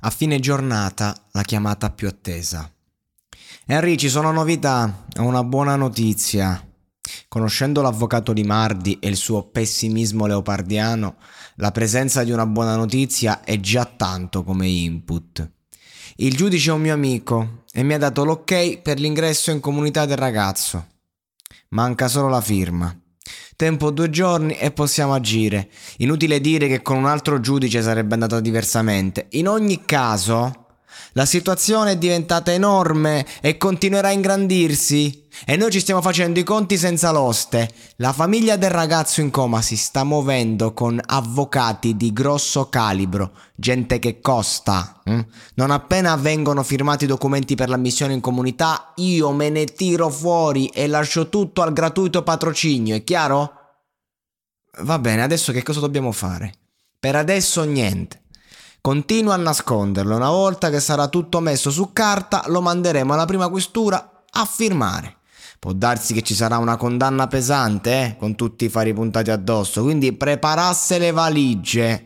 A fine giornata la chiamata più attesa. Henry, ci sono novità, ho una buona notizia. Conoscendo l'avvocato Limardi e il suo pessimismo leopardiano, la presenza di una buona notizia è già tanto come input. Il giudice è un mio amico e mi ha dato l'ok per l'ingresso in comunità del ragazzo. Manca solo la firma. Tempo due giorni e possiamo agire. Inutile dire che con un altro giudice sarebbe andata diversamente. In ogni caso, la situazione è diventata enorme e continuerà a ingrandirsi. E noi ci stiamo facendo i conti senza l'oste. La famiglia del ragazzo in coma si sta muovendo con avvocati di grosso calibro, gente che costa. Hm? Non appena vengono firmati i documenti per l'ammissione in comunità, io me ne tiro fuori e lascio tutto al gratuito patrocinio, è chiaro? Va bene, adesso che cosa dobbiamo fare? Per adesso niente. Continua a nasconderlo. Una volta che sarà tutto messo su carta, lo manderemo alla prima questura a firmare. Può darsi che ci sarà una condanna pesante, eh, con tutti i fari puntati addosso, quindi preparasse le valigie.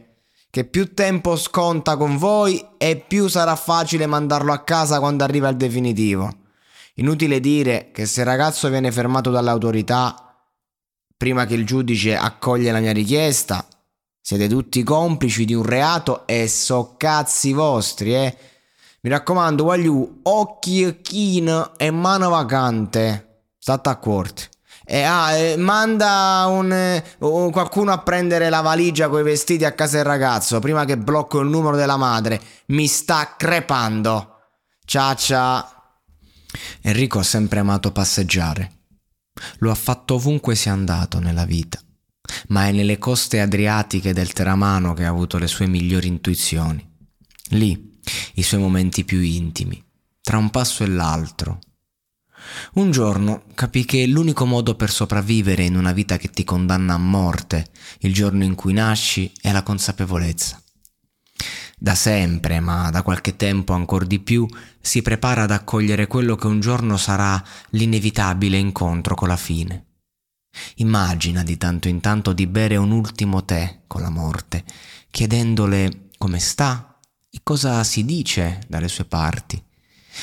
Che più tempo sconta con voi e più sarà facile mandarlo a casa quando arriva il definitivo. Inutile dire che se il ragazzo viene fermato dalle autorità prima che il giudice accoglie la mia richiesta, siete tutti complici di un reato e so cazzi vostri, eh. Mi raccomando, voglio occhi chin e mano vacante. State a cuore. E ah, eh, manda un, eh, qualcuno a prendere la valigia con i vestiti a casa del ragazzo prima che blocco il numero della madre. Mi sta crepando. Ciao. Enrico ha sempre amato passeggiare. Lo ha fatto ovunque sia andato nella vita, ma è nelle coste adriatiche del Teramano che ha avuto le sue migliori intuizioni. Lì, i suoi momenti più intimi, tra un passo e l'altro, un giorno capì che l'unico modo per sopravvivere in una vita che ti condanna a morte il giorno in cui nasci è la consapevolezza. Da sempre, ma da qualche tempo ancora di più, si prepara ad accogliere quello che un giorno sarà l'inevitabile incontro con la fine. Immagina di tanto in tanto di bere un ultimo tè con la morte, chiedendole come sta e cosa si dice dalle sue parti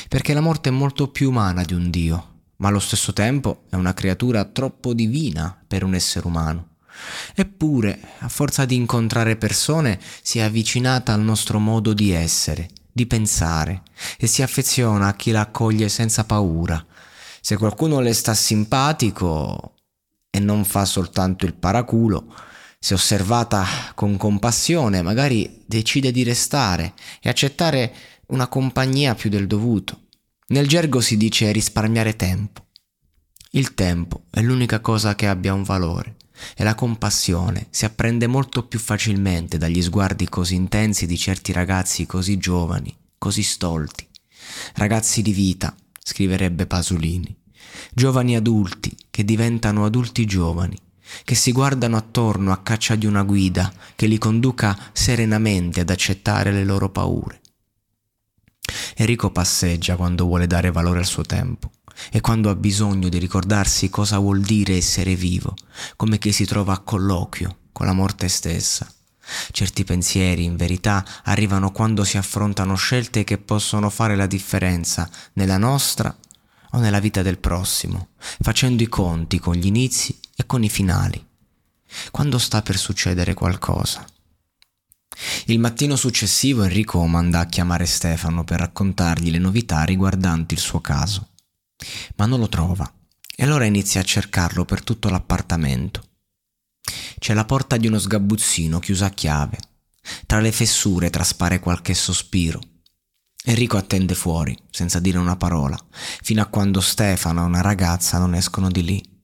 perché la morte è molto più umana di un Dio, ma allo stesso tempo è una creatura troppo divina per un essere umano. Eppure, a forza di incontrare persone, si è avvicinata al nostro modo di essere, di pensare, e si affeziona a chi la accoglie senza paura. Se qualcuno le sta simpatico e non fa soltanto il paraculo, se osservata con compassione, magari decide di restare e accettare una compagnia più del dovuto. Nel gergo si dice risparmiare tempo. Il tempo è l'unica cosa che abbia un valore e la compassione si apprende molto più facilmente dagli sguardi così intensi di certi ragazzi così giovani, così stolti. Ragazzi di vita, scriverebbe Pasolini. Giovani adulti che diventano adulti giovani, che si guardano attorno a caccia di una guida che li conduca serenamente ad accettare le loro paure. Enrico passeggia quando vuole dare valore al suo tempo e quando ha bisogno di ricordarsi cosa vuol dire essere vivo, come che si trova a colloquio con la morte stessa. Certi pensieri, in verità, arrivano quando si affrontano scelte che possono fare la differenza nella nostra o nella vita del prossimo, facendo i conti con gli inizi e con i finali. Quando sta per succedere qualcosa. Il mattino successivo Enrico manda a chiamare Stefano per raccontargli le novità riguardanti il suo caso. Ma non lo trova e allora inizia a cercarlo per tutto l'appartamento. C'è la porta di uno sgabuzzino chiusa a chiave. Tra le fessure traspare qualche sospiro. Enrico attende fuori, senza dire una parola, fino a quando Stefano e una ragazza non escono di lì.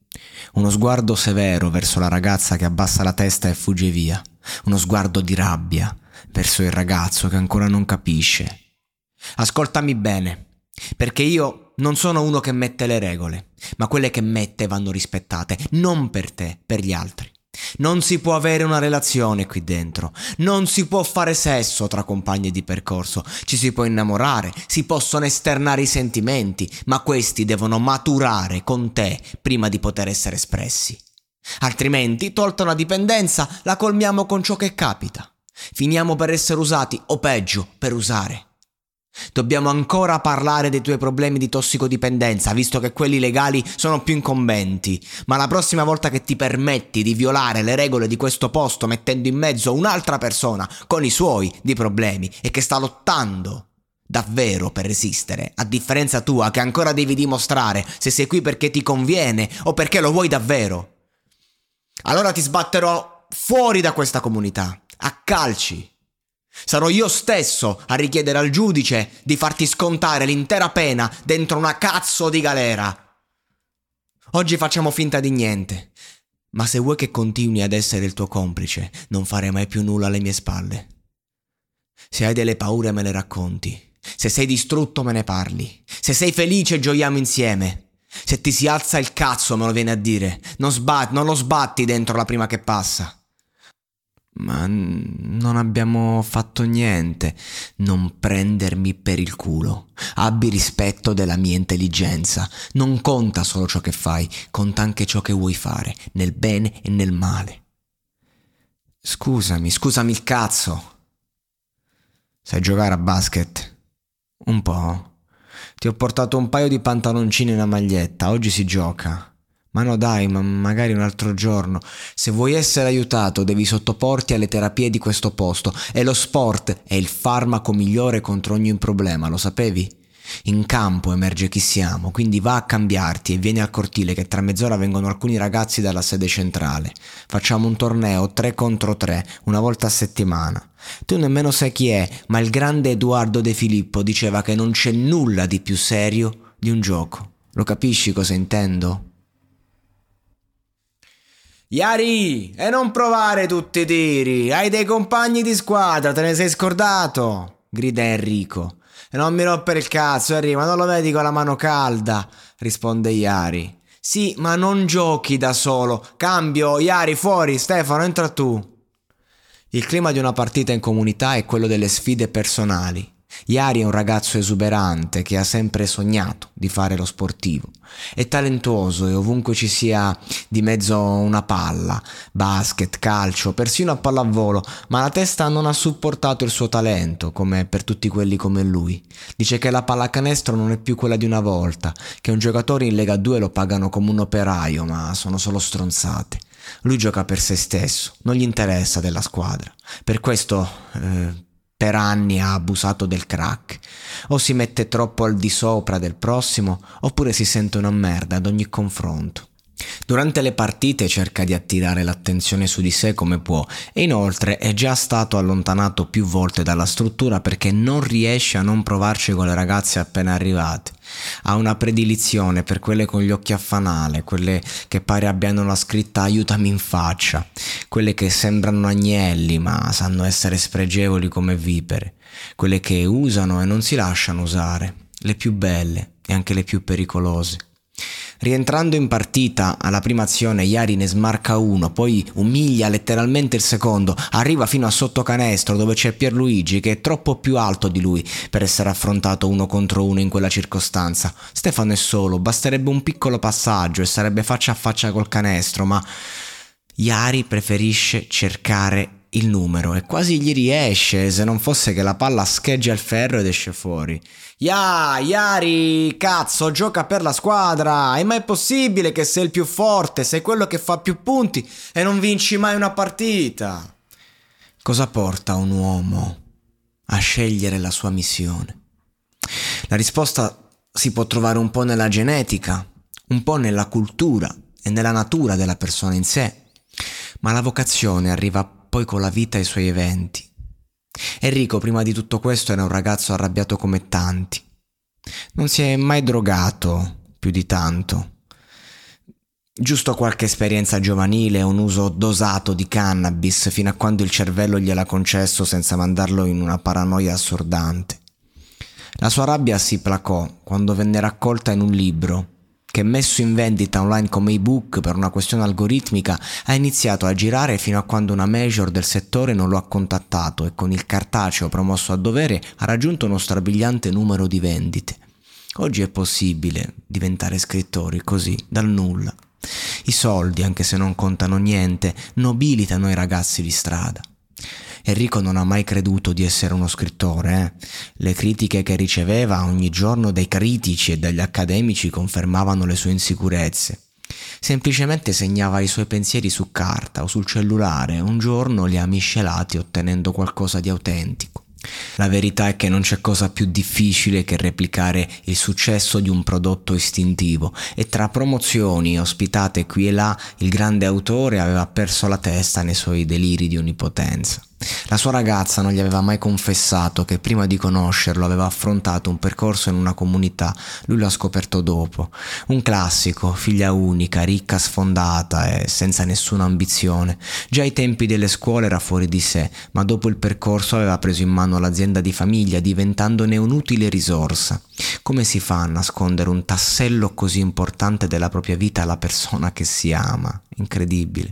Uno sguardo severo verso la ragazza che abbassa la testa e fugge via. Uno sguardo di rabbia verso il ragazzo che ancora non capisce. Ascoltami bene, perché io non sono uno che mette le regole, ma quelle che mette vanno rispettate, non per te, per gli altri. Non si può avere una relazione qui dentro, non si può fare sesso tra compagni di percorso, ci si può innamorare, si possono esternare i sentimenti, ma questi devono maturare con te prima di poter essere espressi. Altrimenti, tolta una dipendenza, la colmiamo con ciò che capita. Finiamo per essere usati o peggio, per usare. Dobbiamo ancora parlare dei tuoi problemi di tossicodipendenza, visto che quelli legali sono più incombenti. Ma la prossima volta che ti permetti di violare le regole di questo posto mettendo in mezzo un'altra persona con i suoi di problemi e che sta lottando davvero per resistere, a differenza tua che ancora devi dimostrare se sei qui perché ti conviene o perché lo vuoi davvero, allora ti sbatterò fuori da questa comunità, a calci. Sarò io stesso a richiedere al giudice di farti scontare l'intera pena dentro una cazzo di galera. Oggi facciamo finta di niente, ma se vuoi che continui ad essere il tuo complice, non fare mai più nulla alle mie spalle. Se hai delle paure me le racconti, se sei distrutto me ne parli, se sei felice gioiamo insieme. Se ti si alza il cazzo me lo viene a dire, non, sbatti, non lo sbatti dentro la prima che passa. Ma non abbiamo fatto niente. Non prendermi per il culo. Abbi rispetto della mia intelligenza. Non conta solo ciò che fai, conta anche ciò che vuoi fare, nel bene e nel male. Scusami, scusami il cazzo. Sai giocare a basket? Un po'. Ti ho portato un paio di pantaloncini e una maglietta. Oggi si gioca. Ma no dai, ma magari un altro giorno. Se vuoi essere aiutato devi sottoporti alle terapie di questo posto e lo sport è il farmaco migliore contro ogni problema, lo sapevi? In campo emerge chi siamo, quindi va a cambiarti e vieni al cortile che tra mezz'ora vengono alcuni ragazzi dalla sede centrale. Facciamo un torneo 3 contro 3, una volta a settimana. Tu nemmeno sai chi è, ma il grande Edoardo De Filippo diceva che non c'è nulla di più serio di un gioco. Lo capisci cosa intendo? Yari, e non provare tutti i tiri, hai dei compagni di squadra, te ne sei scordato? grida Enrico. E non mi rompere il cazzo, Enrico, ma non lo vedi con la mano calda? risponde Yari. Sì, ma non giochi da solo. Cambio, Yari, fuori, Stefano, entra tu. Il clima di una partita in comunità è quello delle sfide personali. Iari è un ragazzo esuberante che ha sempre sognato di fare lo sportivo. È talentuoso e ovunque ci sia di mezzo una palla, basket, calcio, persino a pallavolo, ma la testa non ha supportato il suo talento, come per tutti quelli come lui. Dice che la pallacanestro non è più quella di una volta, che un giocatore in Lega 2 lo pagano come un operaio, ma sono solo stronzate. Lui gioca per se stesso, non gli interessa della squadra. Per questo eh, per anni ha abusato del crack. O si mette troppo al di sopra del prossimo, oppure si sente una merda ad ogni confronto. Durante le partite cerca di attirare l'attenzione su di sé come può e inoltre è già stato allontanato più volte dalla struttura perché non riesce a non provarci con le ragazze appena arrivate. Ha una predilizione per quelle con gli occhi a fanale, quelle che pare abbiano la scritta aiutami in faccia, quelle che sembrano agnelli ma sanno essere spregevoli come vipere, quelle che usano e non si lasciano usare, le più belle e anche le più pericolose. Rientrando in partita alla prima azione Iari ne smarca uno, poi umilia letteralmente il secondo, arriva fino a sotto canestro dove c'è Pierluigi che è troppo più alto di lui per essere affrontato uno contro uno in quella circostanza. Stefano è solo, basterebbe un piccolo passaggio e sarebbe faccia a faccia col canestro, ma Iari preferisce cercare il numero e quasi gli riesce se non fosse che la palla scheggia il ferro ed esce fuori. Ya, Yari, cazzo, gioca per la squadra. È mai possibile che sei il più forte, sei quello che fa più punti e non vinci mai una partita? Cosa porta un uomo a scegliere la sua missione? La risposta si può trovare un po' nella genetica, un po' nella cultura e nella natura della persona in sé, ma la vocazione arriva poi con la vita e i suoi eventi. Enrico prima di tutto questo era un ragazzo arrabbiato come tanti. Non si è mai drogato più di tanto. Giusto qualche esperienza giovanile un uso dosato di cannabis fino a quando il cervello gliel'ha concesso senza mandarlo in una paranoia assordante. La sua rabbia si placò quando venne raccolta in un libro che messo in vendita online come ebook per una questione algoritmica ha iniziato a girare fino a quando una major del settore non lo ha contattato e con il cartaceo promosso a dovere ha raggiunto uno strabiliante numero di vendite. Oggi è possibile diventare scrittori così, dal nulla. I soldi, anche se non contano niente, nobilitano i ragazzi di strada. Enrico non ha mai creduto di essere uno scrittore. Eh? Le critiche che riceveva ogni giorno dai critici e dagli accademici confermavano le sue insicurezze. Semplicemente segnava i suoi pensieri su carta o sul cellulare un giorno li ha miscelati ottenendo qualcosa di autentico. La verità è che non c'è cosa più difficile che replicare il successo di un prodotto istintivo e tra promozioni ospitate qui e là il grande autore aveva perso la testa nei suoi deliri di onnipotenza. La sua ragazza non gli aveva mai confessato che prima di conoscerlo aveva affrontato un percorso in una comunità, lui l'ha scoperto dopo. Un classico, figlia unica, ricca, sfondata e senza nessuna ambizione. Già ai tempi delle scuole era fuori di sé, ma dopo il percorso aveva preso in mano l'azienda di famiglia, diventandone un'utile risorsa. Come si fa a nascondere un tassello così importante della propria vita alla persona che si ama? Incredibile.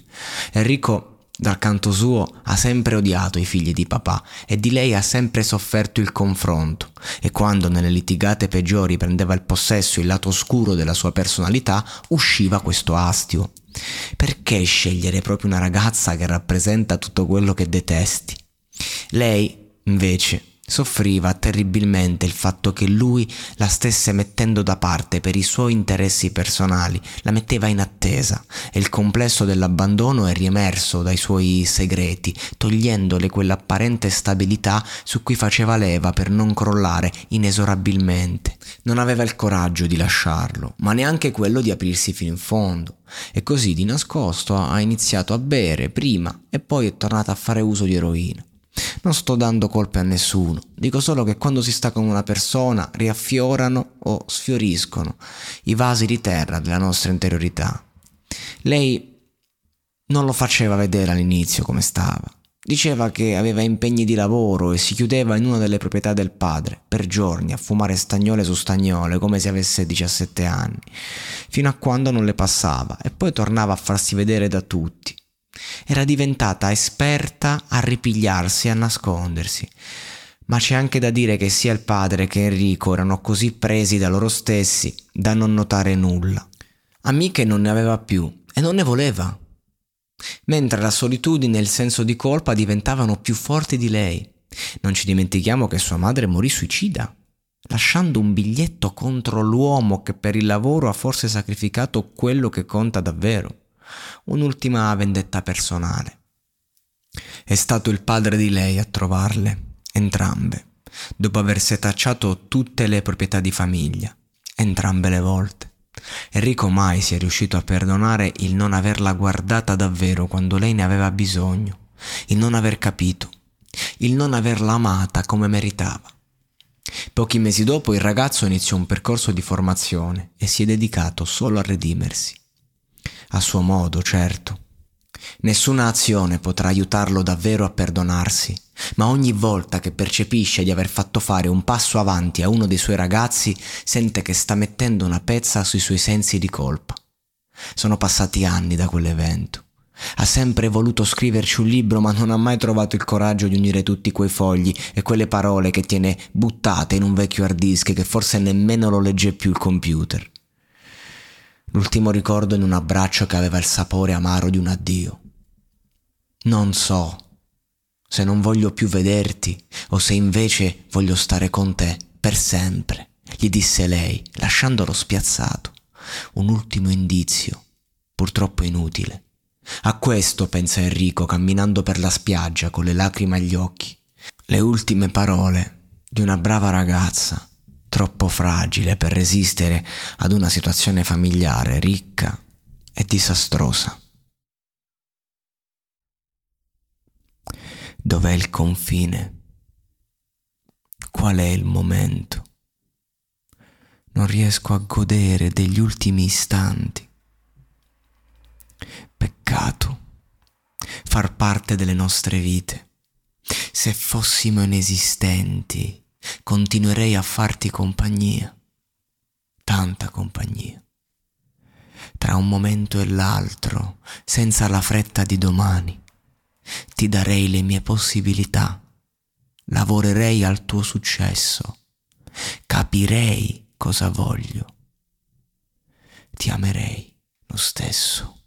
Enrico dal canto suo ha sempre odiato i figli di papà e di lei ha sempre sofferto il confronto e quando nelle litigate peggiori prendeva il possesso il lato oscuro della sua personalità usciva questo astio. Perché scegliere proprio una ragazza che rappresenta tutto quello che detesti? Lei, invece, Soffriva terribilmente il fatto che lui la stesse mettendo da parte per i suoi interessi personali, la metteva in attesa e il complesso dell'abbandono è riemerso dai suoi segreti, togliendole quell'apparente stabilità su cui faceva leva per non crollare inesorabilmente. Non aveva il coraggio di lasciarlo, ma neanche quello di aprirsi fino in fondo. E così di nascosto ha iniziato a bere prima e poi è tornata a fare uso di eroina. Non sto dando colpe a nessuno, dico solo che quando si sta con una persona riaffiorano o sfioriscono i vasi di terra della nostra interiorità. Lei non lo faceva vedere all'inizio come stava. Diceva che aveva impegni di lavoro e si chiudeva in una delle proprietà del padre per giorni a fumare stagnole su stagnole come se avesse 17 anni, fino a quando non le passava e poi tornava a farsi vedere da tutti era diventata esperta a ripigliarsi e a nascondersi. Ma c'è anche da dire che sia il padre che Enrico erano così presi da loro stessi da non notare nulla. Amiche non ne aveva più e non ne voleva. Mentre la solitudine e il senso di colpa diventavano più forti di lei. Non ci dimentichiamo che sua madre morì suicida, lasciando un biglietto contro l'uomo che per il lavoro ha forse sacrificato quello che conta davvero un'ultima vendetta personale. È stato il padre di lei a trovarle, entrambe, dopo aver setacciato tutte le proprietà di famiglia, entrambe le volte. Enrico mai si è riuscito a perdonare il non averla guardata davvero quando lei ne aveva bisogno, il non aver capito, il non averla amata come meritava. Pochi mesi dopo il ragazzo iniziò un percorso di formazione e si è dedicato solo a redimersi a suo modo, certo. Nessuna azione potrà aiutarlo davvero a perdonarsi, ma ogni volta che percepisce di aver fatto fare un passo avanti a uno dei suoi ragazzi, sente che sta mettendo una pezza sui suoi sensi di colpa. Sono passati anni da quell'evento. Ha sempre voluto scriverci un libro, ma non ha mai trovato il coraggio di unire tutti quei fogli e quelle parole che tiene buttate in un vecchio hard disk che forse nemmeno lo legge più il computer l'ultimo ricordo in un abbraccio che aveva il sapore amaro di un addio. Non so se non voglio più vederti o se invece voglio stare con te per sempre, gli disse lei, lasciandolo spiazzato. Un ultimo indizio, purtroppo inutile, A questo pensa Enrico camminando per la spiaggia con le lacrime agli occhi. Le ultime parole di una brava ragazza, troppo fragile per resistere ad una situazione familiare ricca e disastrosa. Dov'è il confine? Qual è il momento? Non riesco a godere degli ultimi istanti. Peccato far parte delle nostre vite. Se fossimo inesistenti, continuerei a farti compagnia, tanta compagnia. Tra un momento e l'altro, senza la fretta di domani ti darei le mie possibilità, lavorerei al tuo successo, capirei cosa voglio, ti amerei lo stesso.